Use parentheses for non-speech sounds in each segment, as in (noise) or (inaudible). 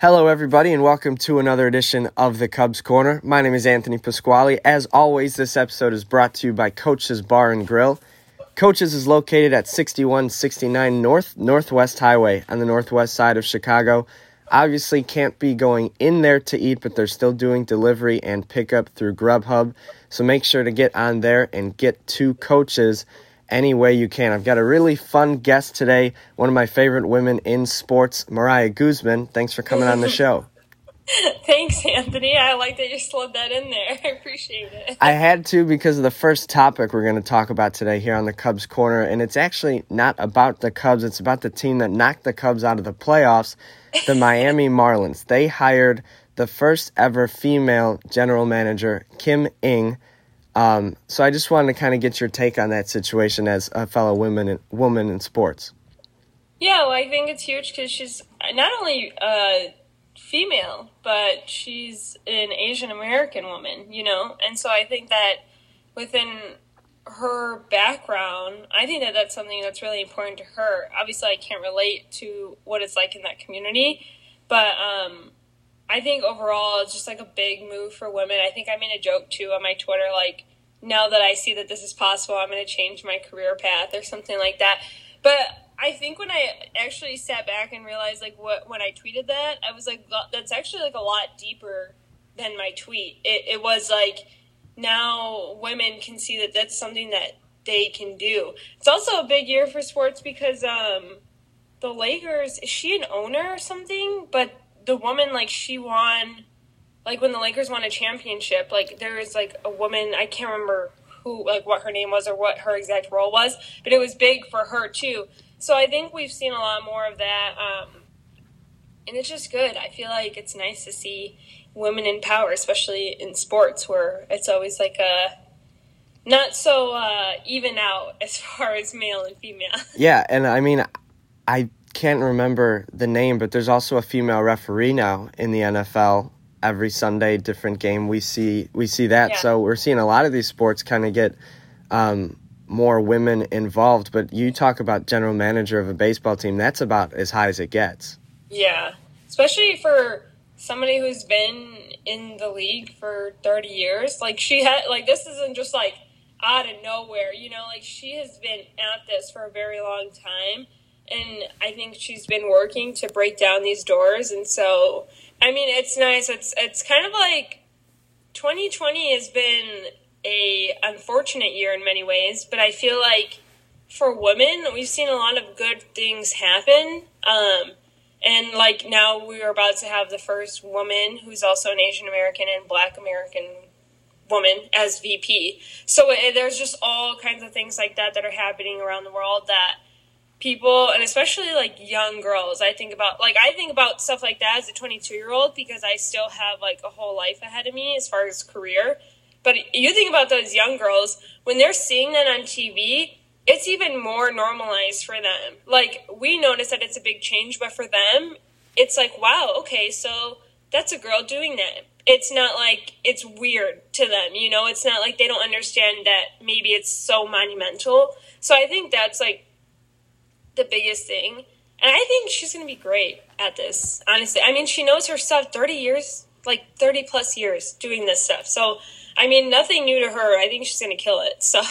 Hello, everybody, and welcome to another edition of the Cubs Corner. My name is Anthony Pasquale. As always, this episode is brought to you by Coach's Bar and Grill. Coach's is located at 6169 North Northwest Highway on the northwest side of Chicago. Obviously, can't be going in there to eat, but they're still doing delivery and pickup through Grubhub. So make sure to get on there and get to Coach's any way you can. I've got a really fun guest today, one of my favorite women in sports, Mariah Guzman. Thanks for coming on the show. (laughs) Thanks, Anthony. I like that you slid that in there. (laughs) I appreciate it. I had to because of the first topic we're going to talk about today here on the Cubs Corner. And it's actually not about the Cubs, it's about the team that knocked the Cubs out of the playoffs, the (laughs) Miami Marlins. They hired the first ever female general manager, Kim Ng um, so I just wanted to kind of get your take on that situation as a fellow woman in, woman in sports. Yeah, well, I think it's huge because she's not only a female, but she's an Asian American woman, you know? And so I think that within her background, I think that that's something that's really important to her. Obviously, I can't relate to what it's like in that community, but um, I think overall it's just like a big move for women. I think I made a joke too on my Twitter, like now that I see that this is possible, I'm going to change my career path or something like that. But I think when I actually sat back and realized like what when I tweeted that, I was like, that's actually like a lot deeper than my tweet. It, it was like now women can see that that's something that they can do. It's also a big year for sports because um, the Lakers is she an owner or something? But the woman like she won like when the Lakers won a championship, like there was like a woman I can't remember who like what her name was or what her exact role was, but it was big for her too. So I think we've seen a lot more of that, um, and it's just good. I feel like it's nice to see women in power, especially in sports where it's always like a not so uh, even out (laughs) as far as male and female. (laughs) Yeah, and I mean, I can't remember the name, but there's also a female referee now in the NFL. Every Sunday, different game. We see we see that. Yeah. So we're seeing a lot of these sports kind of get um, more women involved. But you talk about general manager of a baseball team. That's about as high as it gets. Yeah, especially for somebody who's been in the league for 30 years. Like she had, like this isn't just like out of nowhere. You know, like she has been at this for a very long time and I think she's been working to break down these doors. And so, I mean, it's nice. It's it's kind of like 2020 has been a unfortunate year in many ways, but I feel like for women, we've seen a lot of good things happen. Um, and like now we are about to have the first woman who's also an Asian American and Black American woman as VP. So it, there's just all kinds of things like that that are happening around the world that people and especially like young girls i think about like i think about stuff like that as a 22 year old because i still have like a whole life ahead of me as far as career. But you think about those young girls when they're seeing that on tv it's even more normalized for them. Like we notice that it's a big change but for them it's like wow okay so that's a girl doing that. It's not like it's weird to them you know? It's not like they don't understand that maybe it's so monumental. So i think that's like the biggest thing. And I think she's going to be great at this, honestly. I mean, she knows her stuff 30 years, like 30 plus years doing this stuff. So, I mean, nothing new to her. I think she's going to kill it. So,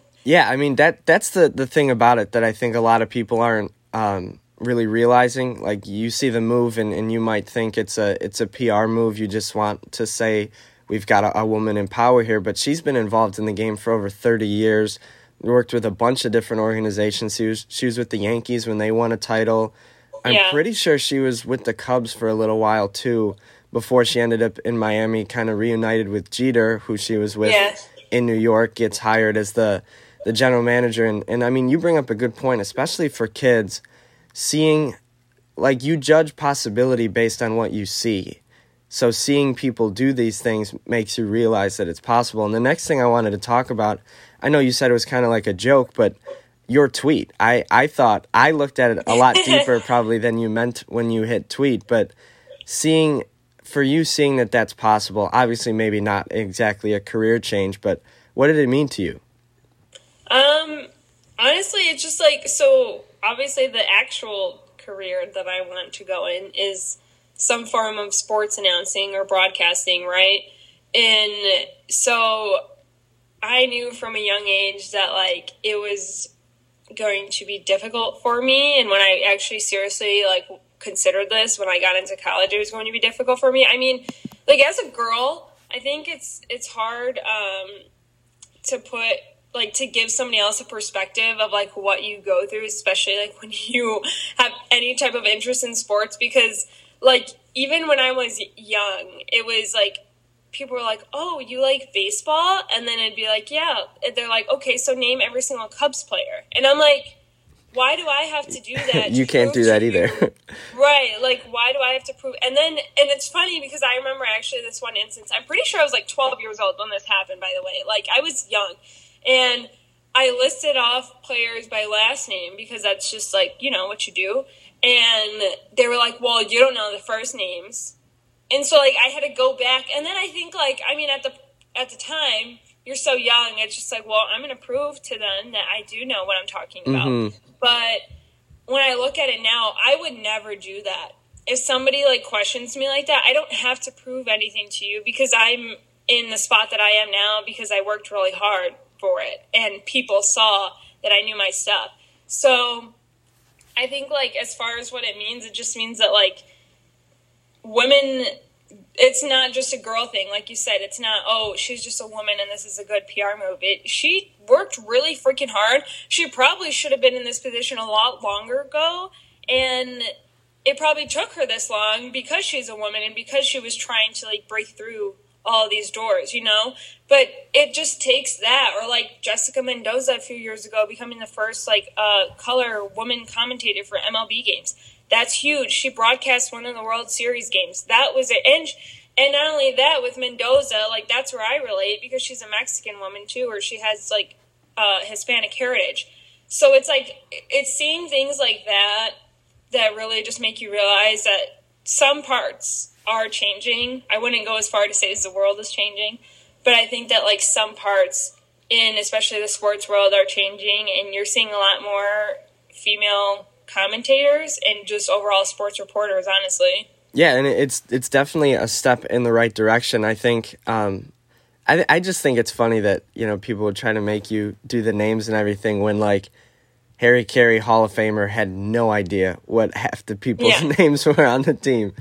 (laughs) yeah, I mean, that that's the, the thing about it that I think a lot of people aren't um, really realizing. Like, you see the move and, and you might think it's a, it's a PR move. You just want to say, we've got a, a woman in power here. But she's been involved in the game for over 30 years worked with a bunch of different organizations. She was she was with the Yankees when they won a title. I'm yeah. pretty sure she was with the Cubs for a little while too before she ended up in Miami, kind of reunited with Jeter, who she was with yeah. in New York, gets hired as the the general manager and, and I mean you bring up a good point, especially for kids, seeing like you judge possibility based on what you see. So seeing people do these things makes you realize that it's possible. And the next thing I wanted to talk about I know you said it was kind of like a joke, but your tweet, I, I thought I looked at it a lot deeper (laughs) probably than you meant when you hit tweet, but seeing for you seeing that that's possible, obviously maybe not exactly a career change, but what did it mean to you? Um, honestly, it's just like so. Obviously, the actual career that I want to go in is some form of sports announcing or broadcasting, right? And so I knew from a young age that like it was going to be difficult for me and when I actually seriously like considered this when I got into college it was going to be difficult for me. I mean, like as a girl, I think it's it's hard um to put like to give somebody else a perspective of like what you go through especially like (laughs) when you have any type of interest in sports because like even when I was young, it was like people were like, "Oh, you like baseball?" And then I'd be like, "Yeah." And they're like, "Okay, so name every single Cubs player." And I'm like, "Why do I have to do (laughs) that?" you can't do that either. (laughs) (laughs) right? Like, why do I have to prove? And then, and it's funny because I remember actually this one instance. I'm pretty sure I was like 12 years old when this happened. By the way, like I was young, and I listed off players by last name because that's just like you know what you do. And they were like, "Well, you don't know the first names." And so like I had to go back, and then I think like I mean at the at the time you're so young, it's just like well I'm going to prove to them that I do know what I'm talking about. Mm-hmm. But when I look at it now, I would never do that. If somebody like questions me like that, I don't have to prove anything to you because I'm in the spot that I am now because I worked really hard for it and people saw that I knew my stuff. So I think like as far as what it means, it just means that like women it's not just a girl thing. Like you said it's not oh she's just a woman and this is a good pr move. It she worked really freaking hard. She probably should have been in this position a lot longer ago. And it probably took her this long because she's a woman and because she was trying to like break through all these doors you know? But it just takes that. Or like jessica mendoza a few years ago becoming the first like uh color woman commentator for mlb games that's huge. She broadcast one of the World Series games. That was it. And, and not only that, with Mendoza, like that's where I relate because she's a Mexican woman too, or she has like uh, Hispanic heritage. So it's like it's seeing things like that that really just make you realize that some parts are changing. I wouldn't go as far to say as the world is changing, but I think that like some parts in especially the sports world are changing, and you're seeing a lot more female commentators and just overall sports reporters, honestly. Yeah, and it's it's definitely a step in the right direction. I think. Um, I I just think it's funny that you know people would try to make you do the names and everything when like Harry Caray Hall of Famer had no idea what half the people's yeah. (laughs) names were on the team.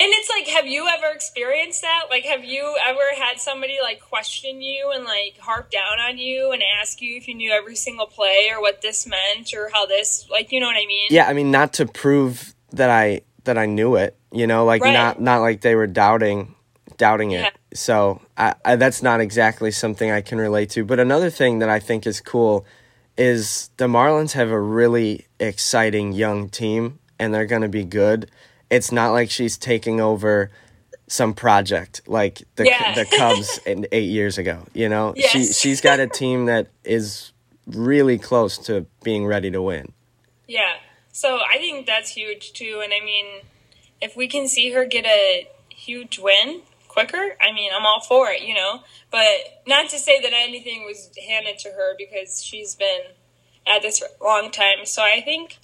And it's like, have you ever experienced that? Like, have you ever had somebody like question you and like harp down on you and ask you if you knew every single play or what this meant or how this, like, you know what I mean? Yeah, I mean, not to prove that I that I knew it, you know, like right. not not like they were doubting doubting it. Yeah. So I, I, that's not exactly something I can relate to. But another thing that I think is cool is the Marlins have a really exciting young team, and they're going to be good it's not like she's taking over some project like the yeah. the (laughs) Cubs in 8 years ago, you know? Yes. She she's got a team that is really close to being ready to win. Yeah. So I think that's huge too and I mean if we can see her get a huge win quicker, I mean, I'm all for it, you know? But not to say that anything was handed to her because she's been at this long time. So I think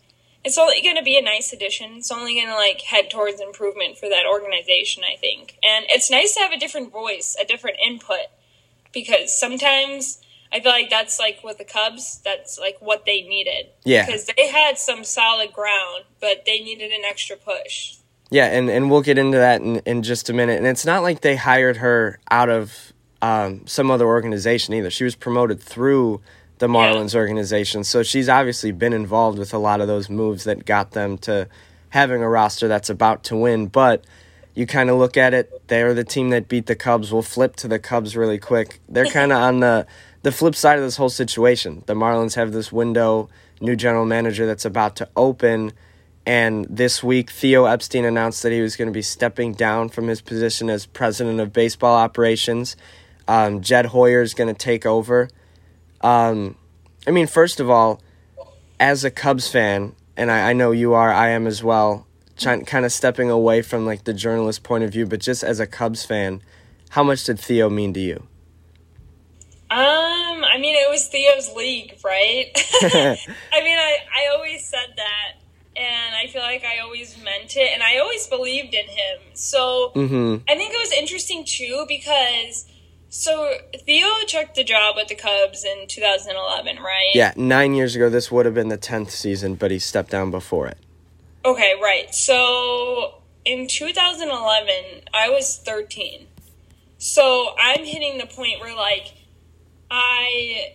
it's only going to be a nice addition. It's only going to like head towards improvement for that organization, I think. And it's nice to have a different voice, a different input, because sometimes I feel like that's like with the Cubs, that's like what they needed. Yeah. Because they had some solid ground, but they needed an extra push. Yeah, and, and we'll get into that in, in just a minute. And it's not like they hired her out of um, some other organization either. She was promoted through the Marlins yeah. organization. So she's obviously been involved with a lot of those moves that got them to having a roster that's about to win. But you kind of look at it, they're the team that beat the Cubs. We'll flip to the Cubs really quick. They're (laughs) kind of on the the flip side of this whole situation. The Marlins have this window, new general manager that's about to open. And this week, Theo Epstein announced that he was going to be stepping down from his position as president of baseball operations. Um, Jed Hoyer is going to take over. Um, I mean, first of all, as a Cubs fan, and I, I know you are, I am as well, kind of stepping away from like the journalist point of view, but just as a Cubs fan, how much did Theo mean to you? Um, I mean, it was Theo's league, right? (laughs) (laughs) I mean, I, I always said that and I feel like I always meant it, and I always believed in him. So hmm I think it was interesting too because so Theo took the job with the Cubs in 2011, right? Yeah, nine years ago, this would have been the tenth season, but he stepped down before it. Okay, right. So in 2011, I was 13. So I'm hitting the point where like I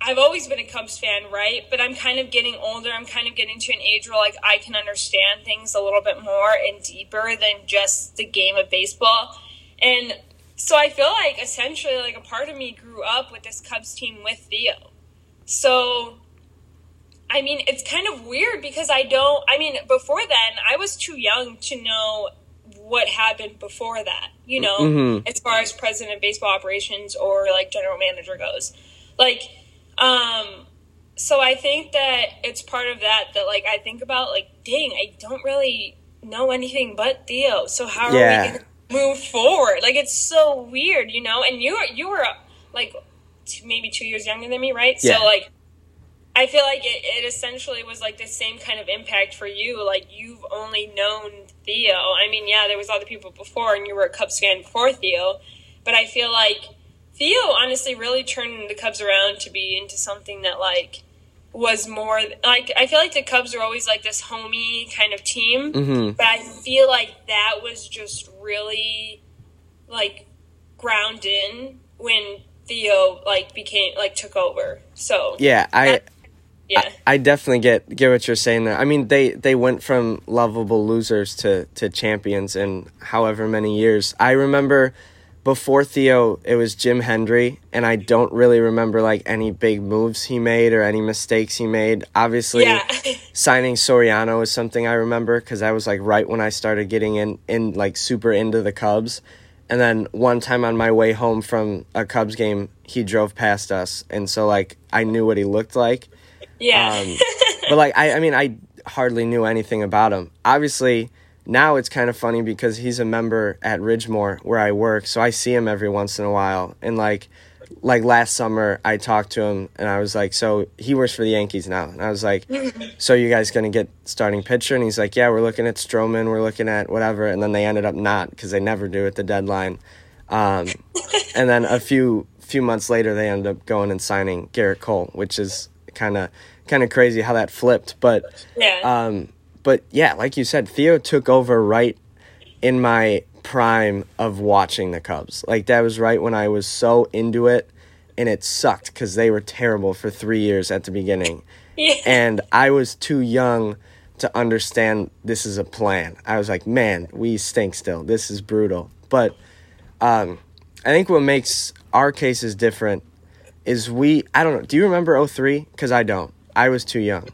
I've always been a Cubs fan, right? But I'm kind of getting older. I'm kind of getting to an age where like I can understand things a little bit more and deeper than just the game of baseball. And so I feel like essentially like a part of me grew up with this Cubs team with Theo. So I mean, it's kind of weird because I don't I mean, before then I was too young to know what happened before that, you know, Mhm. as far as president of baseball operations or like general manager goes. Like um so I think that it's part of that that like I think about like dang, I don't really know anything but Theo. So how are we going to move forward? Like it's so weird, you know? And you you were like t- maybe 2 years younger than me, right? Yeah. So like I feel like it, it essentially was like the same kind of impact for you. Like you've only known Theo. I mean, yeah, there was other people before, and you were a Cubs fan before Theo, but I feel like Theo honestly really turned the Cubs around to be into something that like was more like I feel like the Cubs are always like this homey kind of team, hmm but I feel like that was just really like ground in when Theo like became like took over. So Yeah, I. yeah. I, I definitely get get what you're saying there. I mean, they they went from lovable losers to to champions in however many years. I remember before Theo, it was Jim Hendry, and I don't really remember like any big moves he made or any mistakes he made. Obviously, yeah. (laughs) signing Soriano is something I remember because I was like right when I started getting in in like super into the Cubs. And then one time on my way home from a Cubs game, he drove past us, and so like I knew what he looked like. yeah. Um, (laughs) but like I, I mean, I hardly knew anything about him. Obviously, now it's kind of funny because he's a member at Ridgemoor where I work, so I see him every once in a while. And like, like last summer, I talked to him and I was like, "So he works for the Yankees now," and I was like, (laughs) "So you guys gonna get starting pitcher?" And he's like, "Yeah, we're looking at Stroman, we're looking at whatever," and then they ended up not because they never do at the deadline. Um, and then a few few months later, they ended up going and signing Gerrit Cole, which is kind of kind of crazy how that flipped. But yeah. um, but yeah, like you said, Theo took over right in my prime of watching the Cubs. Like that was right when I was so into it, and it sucked because they were terrible for three years at the beginning, yeah. (laughs) and I was too young to understand this is a plan. I was like, man, we stink still. This is brutal. But um, I think what makes our cases different is we. I don't know. Do you remember 03? Because I don't. I was too young.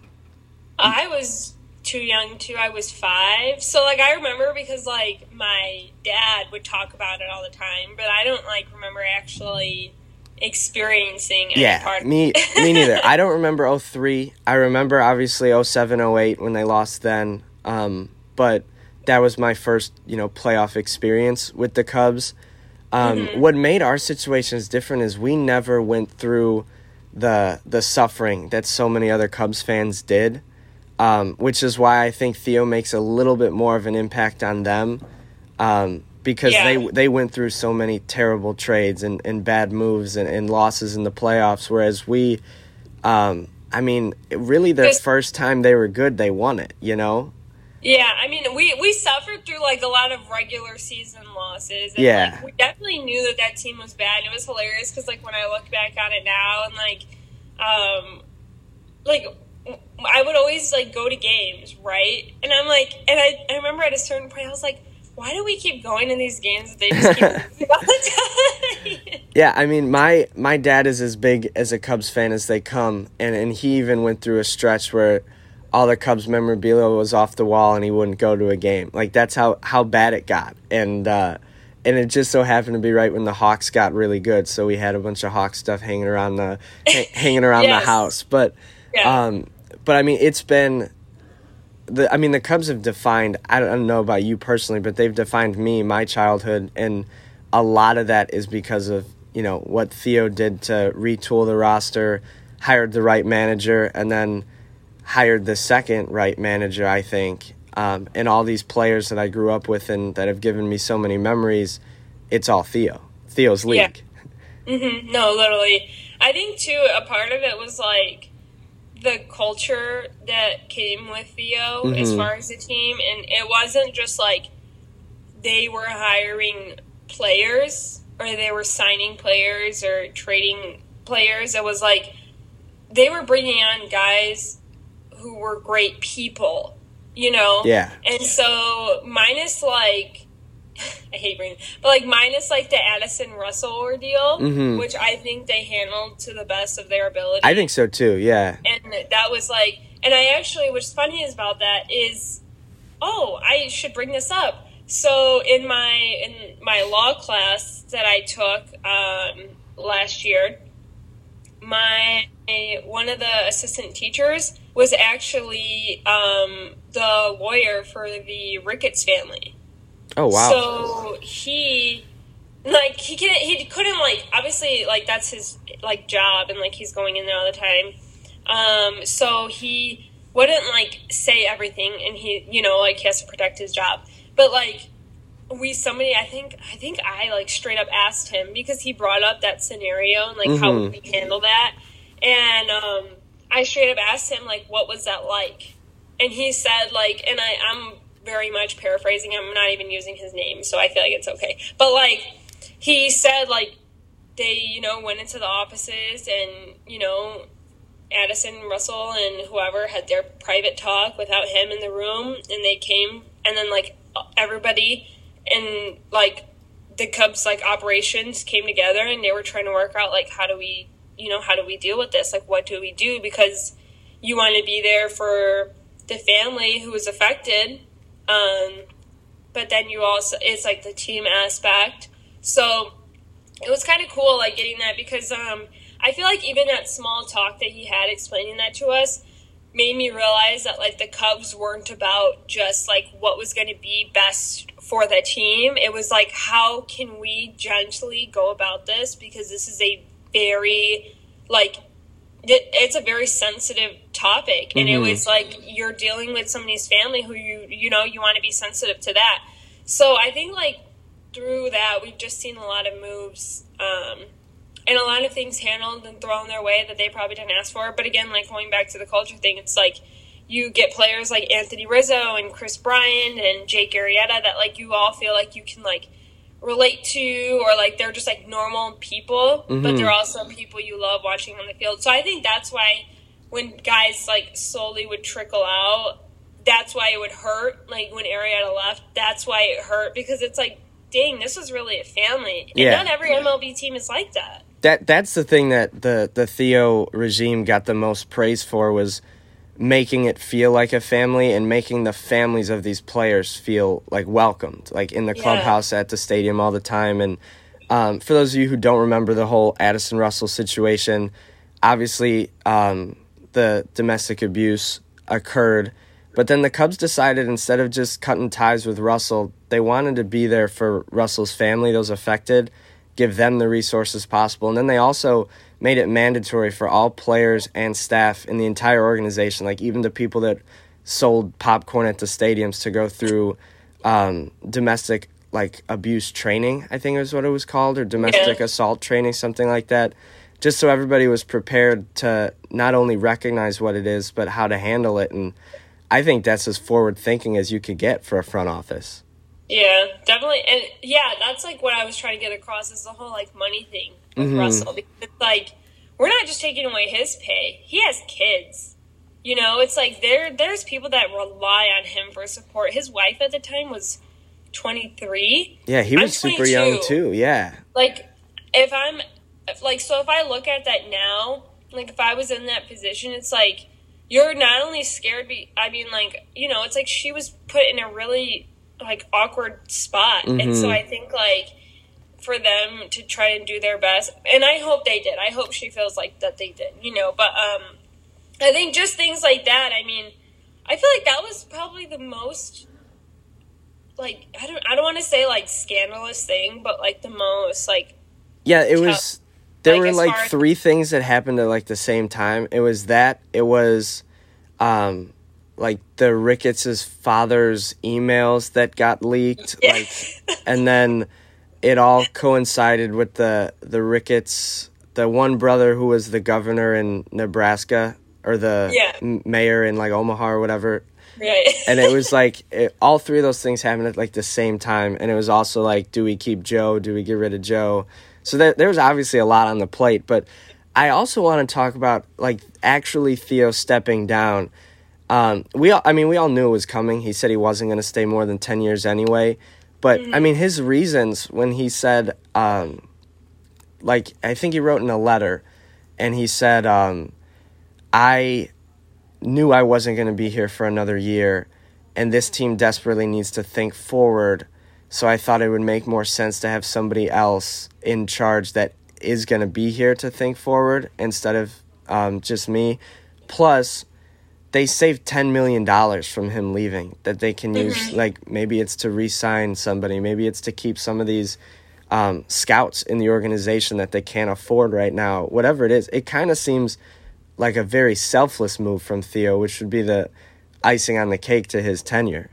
I was too young too. I was five. So like I remember because like my dad would talk about it all the time, but I don't like remember actually experiencing Yeah, me me neither. (laughs) I don't remember 03. I remember obviously 07, 08 when they lost then. Um, but that was my first, you know, playoff experience with the Cubs. Um, What made our situations different is we never went through the the suffering that so many other Cubs fans did, um, which is why I think Theo makes a little bit more of an impact on them um, because Yeah. they they went through so many terrible trades and, and bad moves and, and losses in the playoffs, whereas we, um, I mean, really the first time they were good, they won it. You know? Yeah, I mean, we we suffered through like a lot of regular season losses. And, Yeah. like, we definitely knew that that team was bad. And It was hilarious because like when I look back on it now and like, um, like I would always like go to games, right? And I'm like, and I, I remember at a certain point I was like, why do we keep going in these games if they just keep (laughs) all the time? (laughs) Yeah, I mean, my my dad is as big as a Cubs fan as they come, and and he even went through a stretch where all the Cubs memorabilia was off the wall, and he wouldn't go to a game. Like that's how how bad it got, and uh, and it just so happened to be right when the Hawks got really good, so we had a bunch of Hawks stuff hanging around the ha- (laughs) hanging around Yes. the house. But Yeah. um, but I mean, it's been the I mean the Cubs have defined I don't, I don't know about you personally, but they've defined me, my childhood, and a lot of that is because of you know what Theo did to retool the roster, hired the right manager, and then hired the second right manager, I think. Um, and all these players that I grew up with and that have given me so many memories, it's all Theo. Theo's league. Yeah. Mm-hmm. No, literally. I think too. A part of it was like the culture that came with Theo mm-hmm. as far as the team, and it wasn't just like they were hiring players or they were signing players or trading players. It was like they were bringing on guys who were great people, you know? Yeah. And so, minus like, (laughs) I hate bringing, but like minus like the Addison Russell ordeal, mm-hmm. which I think they handled to the best of their ability. I think so too. Yeah. And that was like, and I actually, what's funny is about that is, oh, I should bring this up. So in my in my law class that I took um, last year, my one of the assistant teachers was actually um, the lawyer for the Ricketts family. Oh wow! So he like he can he couldn't like obviously like that's his like job and like he's going in there all the time. Um, so he wouldn't like say everything, and he you know like he has to protect his job, but like we somebody I think I think I like straight up asked him because he brought up that scenario and like mm-hmm. how would we handle that and um, I straight up asked him like what was that like and he said like and I I'm very much paraphrasing him. I'm not even using his name so I feel like it's okay. But like he said like they you know went into the offices and you know Addison Russell and whoever had their private talk without him in the room and they came and then like everybody and like the Cubs like operations came together and they were trying to work out like how do we you know how do we deal with this? Like what do we do? Because you want to be there for the family who was affected um, but then you also it's like the team aspect so it was kind of cool like getting that because um, i feel like even that small talk that he had explaining that to us made me realize that like the cubs weren't about just like what was going to be best for the team. It was like, how can we gently go about this? Because this is a very, like, it's a very sensitive topic. And mm-hmm. it was like, you're dealing with somebody's family who you, you know, you want to be sensitive to that. So I think, like, through that, we've just seen a lot of moves. Um, and a lot of things handled and thrown their way that they probably didn't ask for. But again, like going back to the culture thing, it's like you get players like Anthony Rizzo and Kris Bryant and Jake Arrieta that like you all feel like you can like relate to or like they're just like normal people, mm-hmm. but they're also people you love watching on the field. So I think that's why when guys like slowly would trickle out, that's why it would hurt. Like when Arrieta left, that's why it hurt because it's like, dang, this was really a family. And yeah. not every MLB team is like that. That that's the thing that the the Theo regime got the most praise for was making it feel like a family and making the families of these players feel like welcomed, like in the clubhouse yeah. at the stadium all the time. And um, for those of you who don't remember the whole Addison Russell situation, obviously um, the domestic abuse occurred. But then the Cubs decided instead of just cutting ties with Russell, they wanted to be there for Russell's family, those affected, give them the resources possible. And then they also made it mandatory for all players and staff in the entire organization, like even the people that sold popcorn at the stadiums, to go through um, domestic like abuse training. I think is what it was called, or domestic yeah. assault training, something like that. Just so everybody was prepared to not only recognize what it is, but how to handle it. And I think that's as forward thinking as you could get for a front office. Yeah, definitely. And yeah, that's like what I was trying to get across is the whole like money thing with mm-hmm. Russell. Because it's like we're not just taking away his pay. He has kids. You know, it's like there there's people that rely on him for support. His wife at the time was 23. Yeah, he was super young too. Yeah. Like if I'm like so if I look at that now, like if I was in that position, it's like you're not only scared be I mean like, you know, it's like she was put in a really like awkward spot. Mm-hmm. And so mm-hmm. I think like for them to try and do their best. And I hope they did. I hope she feels like that they did, you know, but um I think just things like that, I mean, I feel like that was probably the most like I don't I don't want to say like scandalous thing, but like the most like Yeah, it was there like, were like three things that happened at like the same time. It was that it was um, like the Ricketts' father's emails that got leaked, (laughs) Yeah. like, and then it all coincided with the the Ricketts, the one brother who was the governor in Nebraska or the Yeah. m- mayor in like Omaha or whatever, Right. (laughs) and it was like it, all three of those things happened at like the same time and it was also like do we keep joe do we get rid of joe so there, was obviously a lot on the plate but i also want to talk about like actually theo stepping down um, we all, i mean we all knew it was coming he said he wasn't going to stay more than 10 years anyway but i mean his reasons when he said um, like i think he wrote in a letter and he said um, i knew I wasn't going to be here for another year, and this team desperately needs to think forward. So I thought it would make more sense to have somebody else in charge that is going to be here to think forward instead of um, just me. Plus, they saved ten million dollars from him leaving that they can use. Like maybe it's to re-sign somebody, maybe it's to keep some of these um, scouts in the organization that they can't afford right now. Whatever it is, it kind of seems like a very selfless move from Theo, which would be the icing on the cake to his tenure.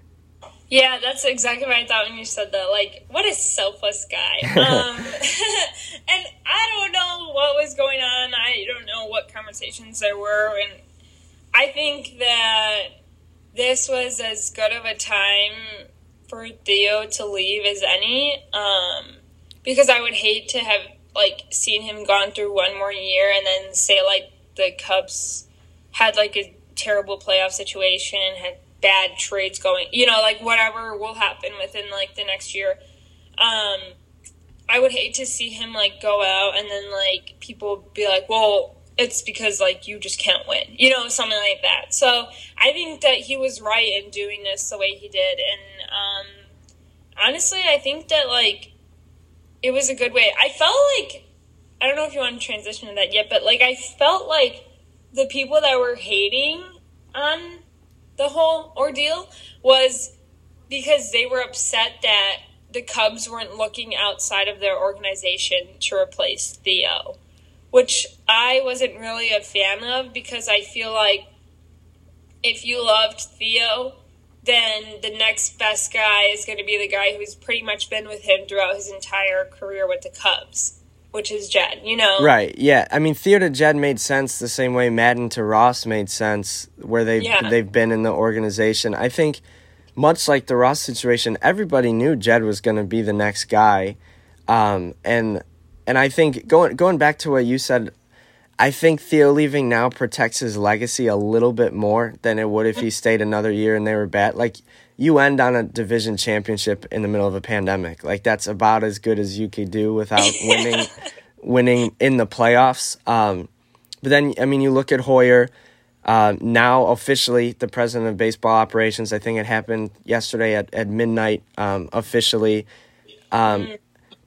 Yeah, that's exactly what I thought when you said that. Like, what a selfless guy. (laughs) Um, (laughs) and I don't know what was going on. I don't know what conversations there were. And I think that this was as good of a time for Theo to leave as any. Um, because I would hate to have, like, seen him gone through one more year and then say, like, the Cubs had, like, a terrible playoff situation, and had bad trades going, you know, like whatever will happen within like the next year. Um, I would hate to see him like go out and then like people be like, well, it's because like you just can't win, you know, something like that. So I think that he was right in doing this the way he did, and um, honestly, I think that like it was a good way. I felt like I don't know if you want to transition to that yet, but like I felt like the people that were hating on the whole ordeal was because they were upset that the Cubs weren't looking outside of their organization to replace Theo, which I wasn't really a fan of because I feel like if you loved Theo, then the next best guy is going to be the guy who's pretty much been with him throughout his entire career with the Cubs, which is Jed, you know? Right. Yeah. I mean, Theo to Jed made sense the same way Maddon to Ross made sense, where they've Yeah. they've been in the organization. I think, much like the Ross situation, everybody knew Jed was going to be the next guy, um, and and I think going going back to what you said, I think Theo leaving now protects his legacy a little bit more than it would if he stayed another year and they were bad. Like you end on a division championship in the middle of a pandemic. Like that's about as good as you could do without (laughs) winning winning in the playoffs. Um, but then I mean you look at Hoyer, uh, now officially the president of baseball operations. I think it happened yesterday at, at midnight um, officially. Um,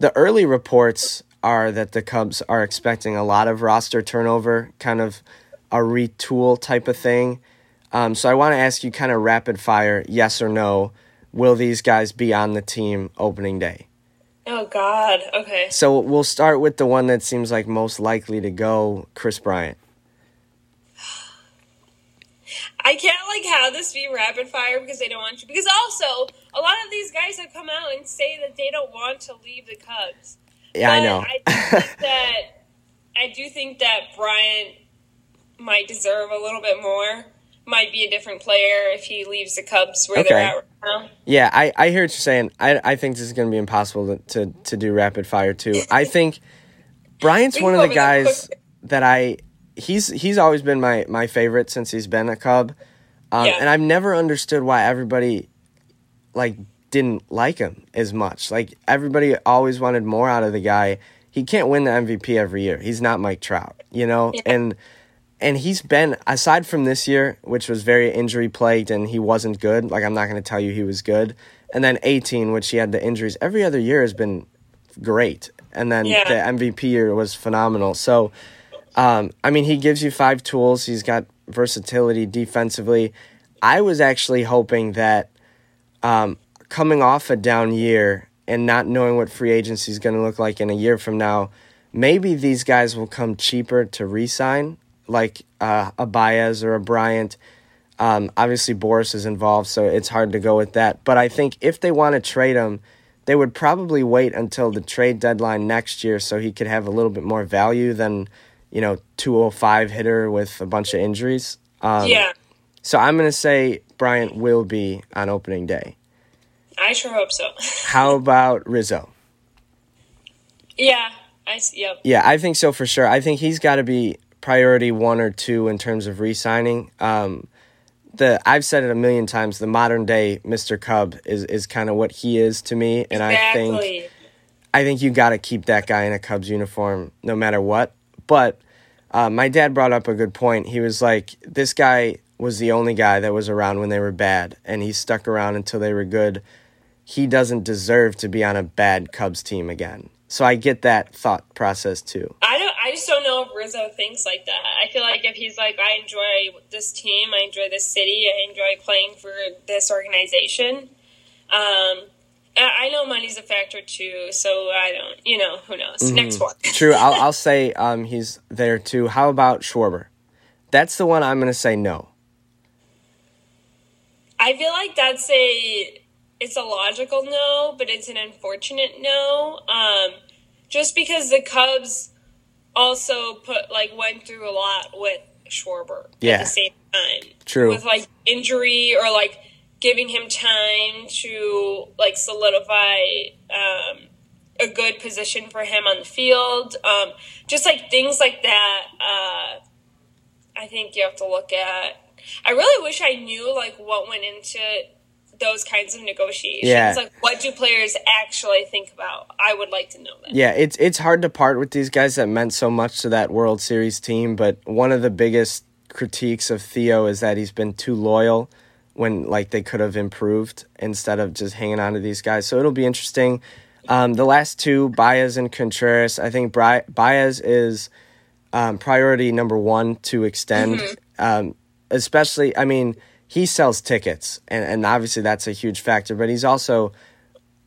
the early reports are that the Cubs are expecting a lot of roster turnover, kind of a retool type of thing. Um, so I want to ask you, kind of rapid fire, yes or no, will these guys be on the team opening day? Oh, God. Okay. So we'll start with the one that seems like most likely to go, Kris Bryant. I can't like have this be rapid fire because they don't want to. Because also, a lot of these guys have come out and say that they don't want to leave the Cubs. Yeah, I know. I think (laughs) that I do think that Bryant might deserve a little bit more. Might be a different player if he leaves the Cubs where Okay. they're at right now. Yeah, I, I hear what you're saying. I, I think this is going to be impossible to, to, to do rapid fire too. I think Bryant's (laughs) one of the go over that guys that I he's he's always been my, my favorite since he's been a Cub, um, Yeah. and I've never understood why everybody like didn't like him as much. Like everybody always wanted more out of the guy. He can't win the MVP every year. He's not Mike Trout, you know, Yeah. and and he's been aside from this year, which was very injury plagued, and he wasn't good. Like I'm not going to tell you he was good. And then 18, which he had the injuries. Every other year has been great, and then Yeah. the MVP year was phenomenal. So, um, I mean, he gives you five tools. He's got versatility defensively. I was actually hoping that um, coming off a down year and not knowing what free agency is going to look like in a year from now, maybe these guys will come cheaper to re-sign, like uh, a Baez or a Bryant. Um, obviously, Boras is involved, so it's hard to go with that. But I think if they want to trade him, they would probably wait until the trade deadline next year so he could have a little bit more value than, you know, 205 hitter with a bunch of injuries. Um, yeah. So I'm going to say Bryant will be on opening day. I sure hope so. (laughs) How about Rizzo? Yeah, I yep. Yeah, I think so for sure. I think he's got to be priority one or two in terms of re-signing. Um, the I've said it a million times. The modern day Mr. Cub is is kind of what he is to me, and I think. I think you got to keep that guy in a Cubs uniform no matter what. But uh, my dad brought up a good point. He was like, this guy was the only guy that was around when they were bad, and he stuck around until they were good. He doesn't deserve to be on a bad Cubs team again. So I get that thought process too. I don't. I just don't know if Rizzo thinks like that. I feel like if he's like, I enjoy this team, I enjoy this city, I enjoy playing for this organization. Um, I know money's a factor too, so I don't. You know, who knows? Next one. (laughs) True, I'll, I'll (laughs) say um, he's there too. How about Schwarber? That's the one I'm going to say no. I feel like that's a it's a logical no, but it's an unfortunate no. Um, just because the Cubs also put like went through a lot with Schwarber Yeah. at the same time. True. With like injury or like giving him time to like solidify um, a good position for him on the field. Um, just like things like that. Uh, I think you have to look at. I really wish I knew like what went into those kinds of negotiations. Yeah. Like what do players actually think about? I would like to know that. Yeah, it's it's hard to part with these guys that meant so much to that World Series team, but one of the biggest critiques of Theo is that he's been too loyal when like they could have improved instead of just hanging on to these guys. So it'll be interesting. Um, the last two, Baez and Contreras, I think Bri- Baez is um, priority number one to extend. Um, especially, I mean, he sells tickets, and, and obviously that's a huge factor, but he's also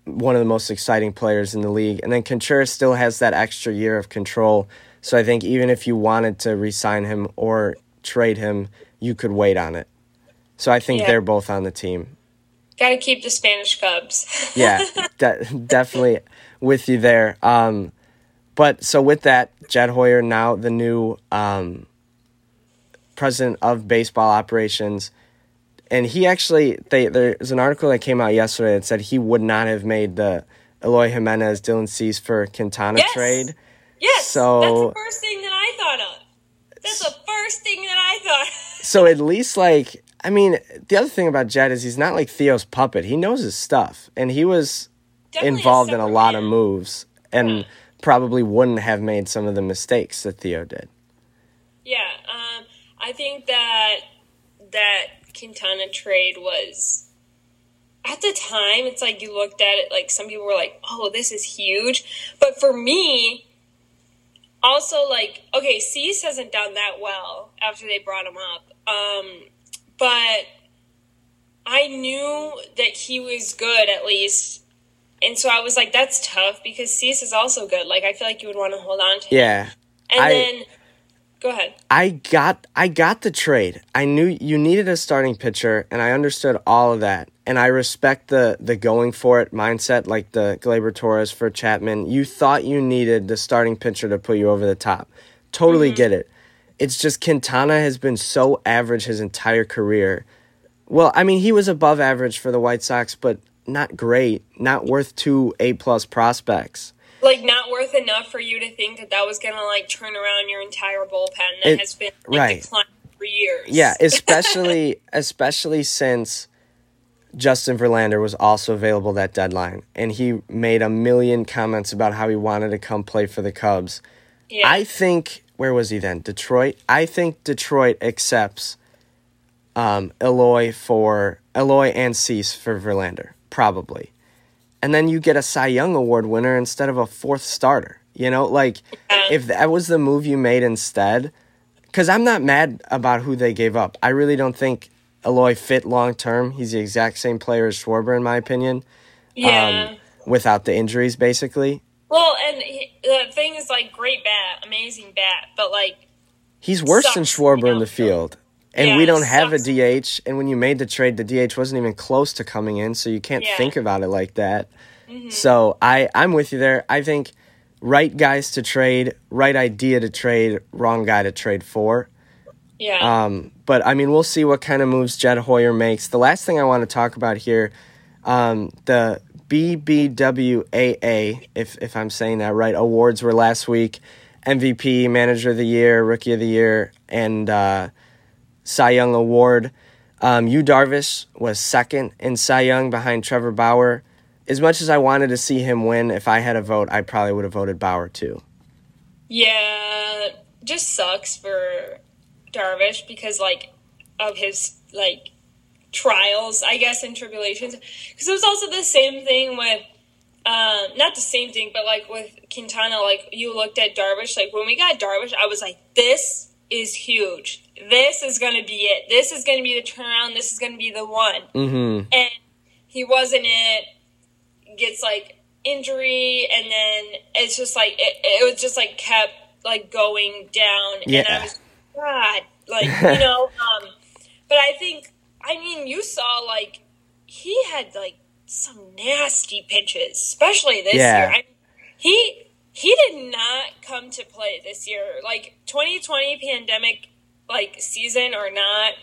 one of the most exciting players in the league. And then Contreras still has that extra year of control. So I think even if you wanted to re sign him or trade him, you could wait on it. So I think Yeah. they're both on the team. Got to keep the Spanish Cubs. (laughs) Yeah, de- definitely with you there. Um, but so with that, Jed Hoyer now the new um, president of baseball operations, and he actually they there's an article that came out yesterday that said he would not have made the Eloy Jimenez Dylan Cease for Quintana Yes. trade. yes, So- that's the first thing that I thought of. That's the first thing that I thought. (laughs) So at least like I mean the other thing about Jed is he's not like Theo's puppet. He knows his stuff, and he was Definitely involved in a lot of moves and probably wouldn't have made some of the mistakes that Theo did. Yeah, um, I think that that Quintana trade was at the time. It's like you looked at it like some people were like, "Oh, this is huge," but for me, also like, okay, Cease hasn't done that well after they brought him up, um, but I knew that he was good at least. And so I was like, that's tough because Cease is also good. Like, I feel like you would want to hold on to him. Yeah. And I- then, go ahead. I got I got the trade. I knew you needed a starting pitcher and I understood all of that. And I respect the the going for it mindset like the Gleyber Torres for Chapman. You thought you needed the starting pitcher to put you over the top. Totally mm-hmm. get it. It's just Quintana has been so average his entire career. Well, I mean, he was above average for the White Sox, but not great, not worth two A plus prospects. Like not worth enough for you to think that that was gonna like turn around your entire bullpen that It- has been like right. declining for years. Yeah, (laughs) especially especially since Justin Verlander was also available that deadline, and he made a million comments about how he wanted to come play for the Cubs. yeah. I think where was he then? Detroit. I think Detroit accepts um, Eloy for Eloy and Cease for Verlander, probably, and then you get a Cy Young Award winner instead of a fourth starter. You know, like if that was the move you made instead, because I'm not mad about who they gave up. I really don't think Eloy fit long term. He's the exact same player as Schwarber, in my opinion, yeah. um, without the injuries, basically. well, and he, the thing is, like, great bat, amazing bat, but like, He's worse than Sucks, Schwarber you in the field. And Yeah, we don't have a. DH. And when you made the trade, the DH wasn't even close to coming in, so you can't Yeah. Mm-hmm. think about it like that. So I, I'm with you there. I think right guys to trade, right idea to trade, wrong guy to trade for. Yeah. Um, but I mean, we'll see what kind of moves Jed Hoyer makes. The last thing I want to talk about here, um, the BBWAA, if if I'm saying that right, awards were last week. MVP, Manager of the Year, Rookie of the Year, and uh, Cy Young Award. Um, Yu Darvish was second in Cy Young behind Trevor Bauer. As much as I wanted to see him win, if I had a vote, I probably would have voted Bauer too. Yeah, just sucks for Darvish because like of his like trials, I guess, and tribulations. Because it was also the same thing with, um, not the same thing, but like with Quintana. Like you looked at Darvish. Like when we got Darvish, I was like, this is huge. This is gonna be it. This is gonna be the turnaround. This is gonna be the one. Mm-hmm. And he wasn't it. Gets like injury, and then it's just like it, it was just like kept like going down, and Yeah. I was God, like you (laughs) know. Um, but I think I mean you saw like he had like some nasty pitches, especially this Yeah. year. I, he he did not come to play this year. Like 2020 pandemic like season or not,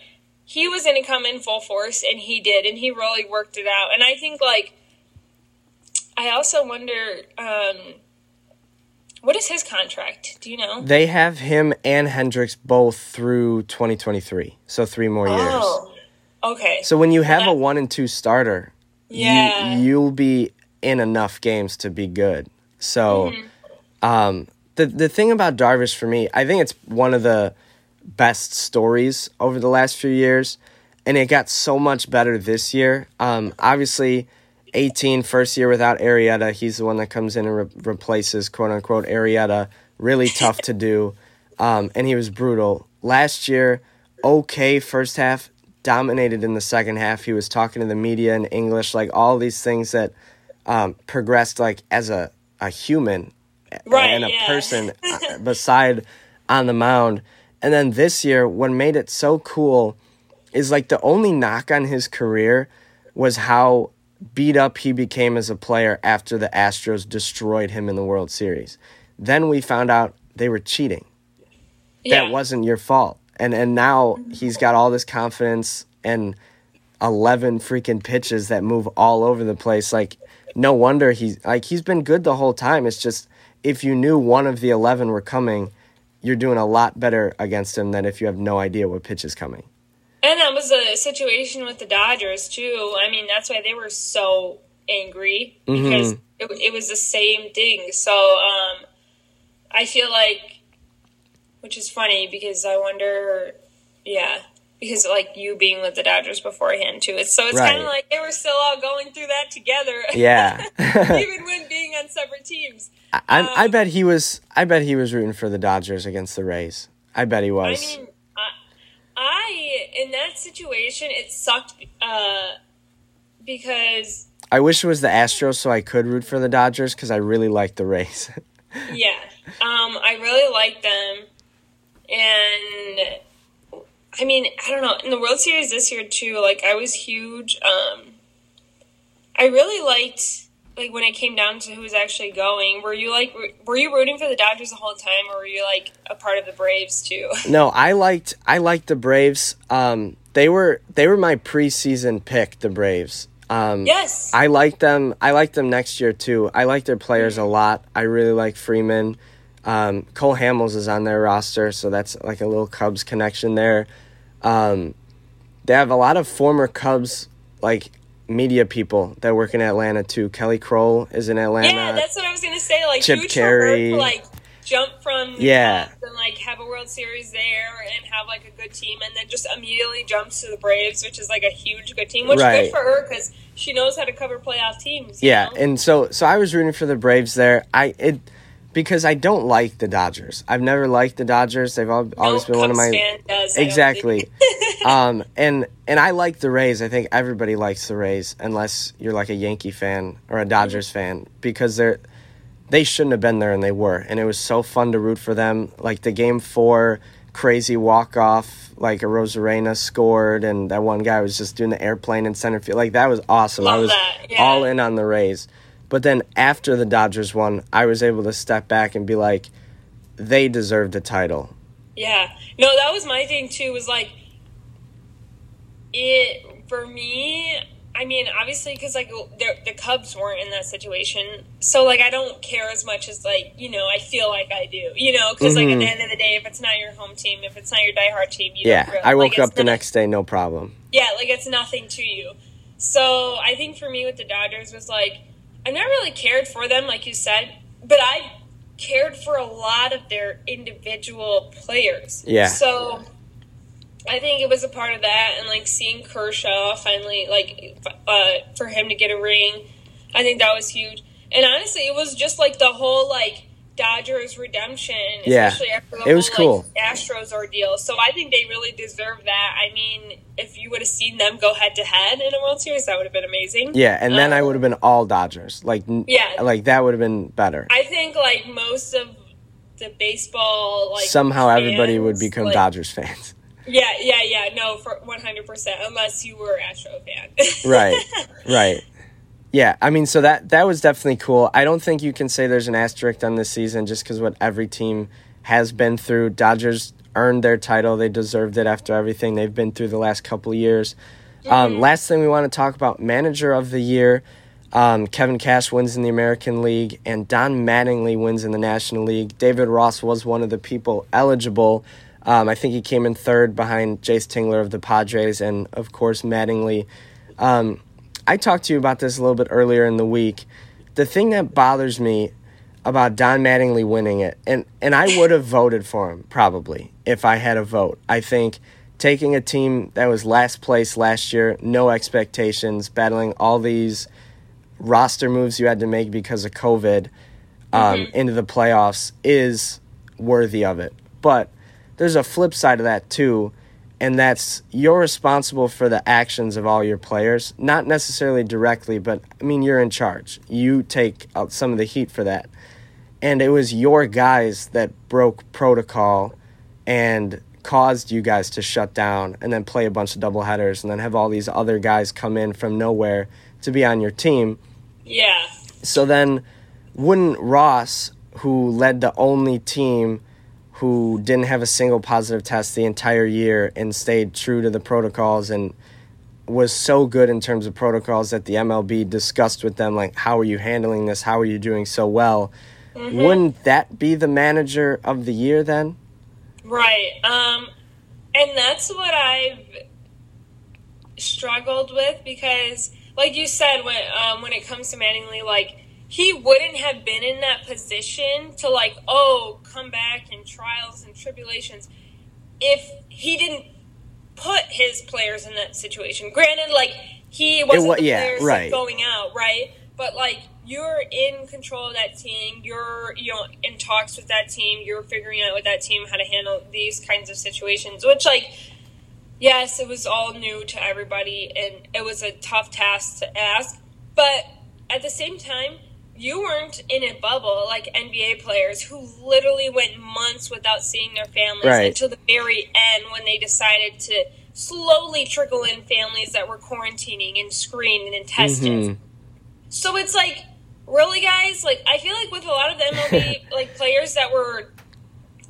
he was going to come in full force and he did and he really worked it out. And I think like I also wonder um what is his contract? Do you know? They have him and Hendricks both through 2023, so three more years. Oh. Okay. So when you have a one and two starter, yeah. you, you'll be in enough games to be good. So, Mm-hmm. Um, the the thing about Darvish for me, I think it's one of the best stories over the last few years, and it got so much better this year. Um, obviously, 18 first year without Arrieta, he's the one that comes in and re- replaces quote unquote Arrieta. Really tough to do, um, and he was brutal last year. Okay, first half dominated in the second half. He was talking to the media in English, like all these things that um, progressed like as a, a human Right, and a yeah. person (laughs) uh, beside on the mound. And then this year, what made it so cool is like the only knock on his career was how beat up he became as a player after the Astros destroyed him in the World Series. Then we found out they were cheating yeah. that wasn't your fault. And and now he's got all this confidence and eleven freaking pitches that move all over the place. Like no wonder he's like he's been good the whole time. It's just if you knew one of the eleven were coming, you're doing a lot better against him than if you have no idea what pitch is coming. And that was a situation with the Dodgers too. I mean, that's why they were so angry because it, it was the same thing. So um, I feel like, which is funny because I wonder, yeah, because like you being with the Dodgers beforehand too. It's so it's Right. kind of like they were still all going through that together. Yeah. (laughs) even when being on separate teams. I, I bet he was I bet he was rooting for the Dodgers against the Rays. I bet he was. I mean, I, I in that situation it sucked uh, because I wish it was the Astros so I could root for the Dodgers because I really like the Rays. (laughs) yeah, um, I really like them, and I mean, I don't know in the World Series this year too. Like I was huge. Um, I really liked like when it came down to who was actually going. Were you like were- you rooting for the Dodgers the whole time, or were you like a part of the Braves too? (laughs) No, I liked I liked the Braves. Um, they were they were my preseason pick. The Braves. Um, yes. I like them. I like them next year too. I like their players a lot. I really like Freeman. Um, Cole Hamels is on their roster, so that's like a little Cubs connection there. Um, they have a lot of former Cubs like media people that work in Atlanta too. Kelly Crull is in Atlanta. Yeah, that's what I was gonna say. Like Chip huge Caray. for her to like jump from Yeah. And like have a World Series there and have like a good team, and then just immediately jumps to the Braves, which is like a huge good team. Which Right. good for her because she knows how to cover playoff teams. Yeah, know? and so so I was rooting for the Braves there. I it because I don't like the Dodgers. I've never liked the Dodgers. They've al- always No been one of my fan does, exactly. (laughs) um, and and I like the Rays. I think everybody likes the Rays, unless you're like a Yankee fan or a Dodgers fan, because they're they shouldn't have been there and they were, and it was so fun to root for them. Like the game four crazy walk off, like Arozarena scored, and that one guy was just doing the airplane in center field. Like that was awesome. Love I was that, yeah. all in on the Rays. But then after the Dodgers won, I was able to step back and be like, they deserved the title. Yeah. No, that was my thing too. Was like it for me. I mean, obviously, because like the the Cubs weren't in that situation, so like I don't care as much as like you know I feel like I do, you know, because like at the end of the day, if it's not your home team, if it's not your diehard team, you Mm-hmm. Yeah, don't really, I woke it's up the not- next day, no problem. yeah, like it's nothing to you. So I think for me with the Dodgers was like I never really cared for them, like you said, but I cared for a lot of their individual players. Yeah. So I think it was a part of that, and like seeing Kershaw finally, like uh, for him to get a ring, I think that was huge. And honestly, it was just like the whole like Dodgers redemption, Yeah. especially after the It was whole, cool. like, Astros ordeal. So I think they really deserve that. I mean, if you would have seen them go head to head in a World Series, that would have been amazing. Yeah, and then I Um, would have been all Dodgers. Like, Yeah. like that would have been better. I think like most of the baseball like Somehow everybody would become like- Dodgers fans. (laughs) Yeah, yeah, yeah. No, for one hundred percent. Unless you were Astro fan. Right. Right. (laughs) Yeah, I mean, so that that was definitely cool. I don't think you can say there's an asterisk on this season just because what every team has been through. Dodgers earned their title; they deserved it after everything they've been through the last couple of years. Um, last thing we want to talk about: manager of the year. Um, Kevin Cash wins in the American League, and Don Mattingly wins in the National League. David Ross was one of the people eligible. Um, I think he came in third behind Jayce Tingler of the Padres, and of course Mattingly. Um, I talked to you about this a little bit earlier in the week. The thing that bothers me about Don Mattingly winning it, and, and I would have voted for him probably if I had a vote. I think taking a team that was last place last year, no expectations, battling all these roster moves you had to make because of COVID um, into the playoffs is worthy of it. But there's a flip side of that too, and that's you're responsible for the actions of all your players, not necessarily directly, but I mean you're in charge. You take out some of the heat for that. And it was your guys that broke protocol and caused you guys to shut down and then play a bunch of double headers and then have all these other guys come in from nowhere to be on your team. yeah. So then, wouldn't Ross, who led the only team who didn't have a single positive test the entire year and stayed true to the protocols and was so good in terms of protocols that the MLB discussed with them, like, how are you handling this? How are you doing so well? Wouldn't that be the manager of the year then? Right. Um, and that's what I've struggled with because, like you said, when um, when it comes to Mattingly, like he wouldn't have been in that position to like, oh, come back in trials and tribulations if he didn't put his players in that situation. Granted, like he wasn't wa- the yeah, players right. going out, right? But like you're in control of that team. You're you know in talks with that team. You're figuring out with that team how to handle these kinds of situations. Which like yes, it was all new to everybody, and it was a tough task to ask. But at the same time, you weren't in a bubble like NBA players who literally went months without seeing their families Right. until the very end when they decided to slowly trickle in families that were quarantining and screened and tested. Mhm. So it's like, really, guys? Like, I feel like with a lot of the MLB (laughs) like players that were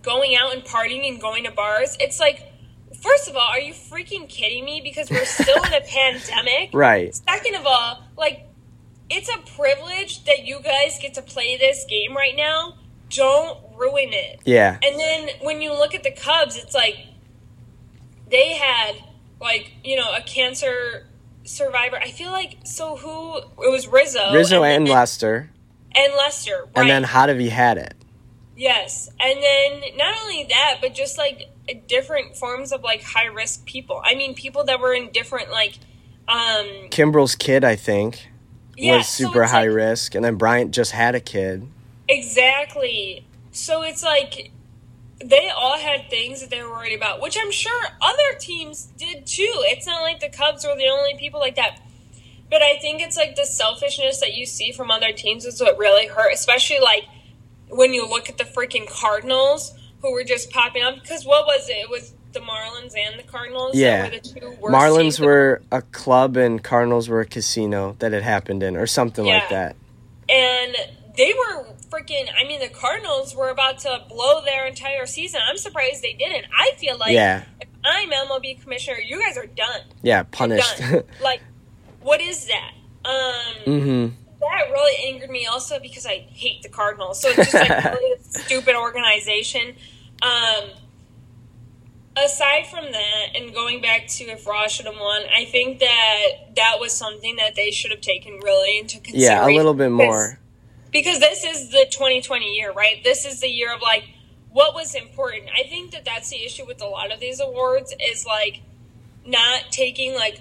going out and partying and going to bars, it's like, first of all, are you freaking kidding me? Because we're still in a (laughs) pandemic. Right. Second of all, like, it's a privilege that you guys get to play this game right now. Don't ruin it. Yeah. And then when you look at the Cubs, it's like they had like you know a cancer survivor. I feel like so who it was Rizzo, Rizzo and then- Lester. and Lester, right? And then how have you had it? yes, and then not only that, but just like different forms of like high risk people. I mean, people that were in different like um Kimbrel's kid, I think, yeah, was super high like- risk. And then Bryant just had a kid. Exactly. So it's like they all had things that they were worried about, which I'm sure other teams did too. It's not like the Cubs were the only people like that. But I think it's like the selfishness that you see from other teams is what really hurt, especially like when you look at the freaking Cardinals, who were just popping up. Because what was it? It was the Marlins and the Cardinals. Yeah. were the two worst Marlins were a club and Cardinals were a casino that it happened in, or something like that. and they were freaking. I mean, the Cardinals were about to blow their entire season. I'm surprised they didn't. I feel like Yeah. if I'm MLB commissioner, you guys are done. Yeah, punished. done. (laughs) like, what is that? Um, hmm that really angered me also because I hate the Cardinals. So it's just like (laughs) really a stupid organization. Um, aside from that, and going back to if Ross should have won, I think that that was something that they should have taken really into consideration. Yeah, a little bit more. because this is the 2020 year, right? This is the year of like what was important. I think that that's the issue with a lot of these awards is like not taking like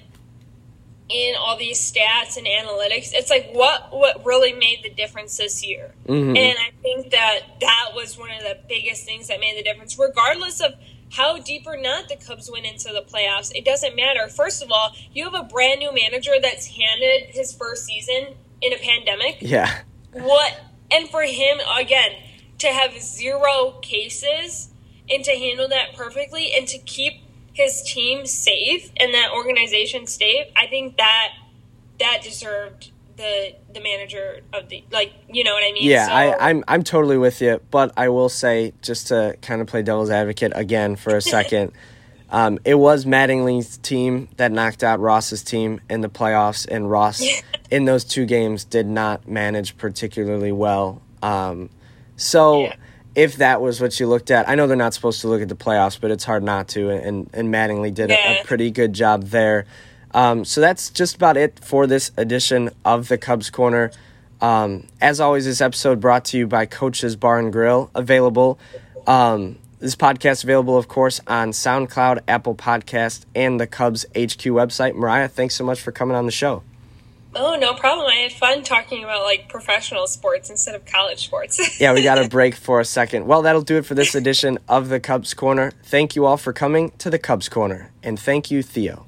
in all these stats and analytics. It's like what what really made the difference this year. Mhm. And I think that that was one of the biggest things that made the difference regardless of how deep or not the Cubs went into the playoffs. It doesn't matter. First of all, you have a brand new manager that's handed his first season in a pandemic Yeah. what and for him again to have zero cases and to handle that perfectly and to keep his team safe and that organization safe i think that that deserved the the manager of the like you know what i mean Yeah, So- I, I'm I'm totally with you, but I will say just to kind of play devil's advocate again for a (laughs) second, um, it was Mattingly's team that knocked out Ross's team in the playoffs, and Ross in those two games did not manage particularly well. Um, so Yeah. if that was what you looked at, I know they're not supposed to look at the playoffs, but it's hard not to, and and Mattingly did a, a pretty good job there. Um, so that's just about it for this edition of the Cubs Corner. Um, as always, this episode brought to you by Coach's Bar and Grill, available. Um, this podcast available, of course, on SoundCloud, Apple Podcast, and the Cubs HQ website. Mariah, thanks so much for coming on the show. oh no problem i had fun talking about like professional sports instead of college sports (laughs) Yeah, we got a break for a second. Well, that'll do it for this edition of the Cubs Corner. Thank you all for coming to the Cubs Corner, and thank you, Theo.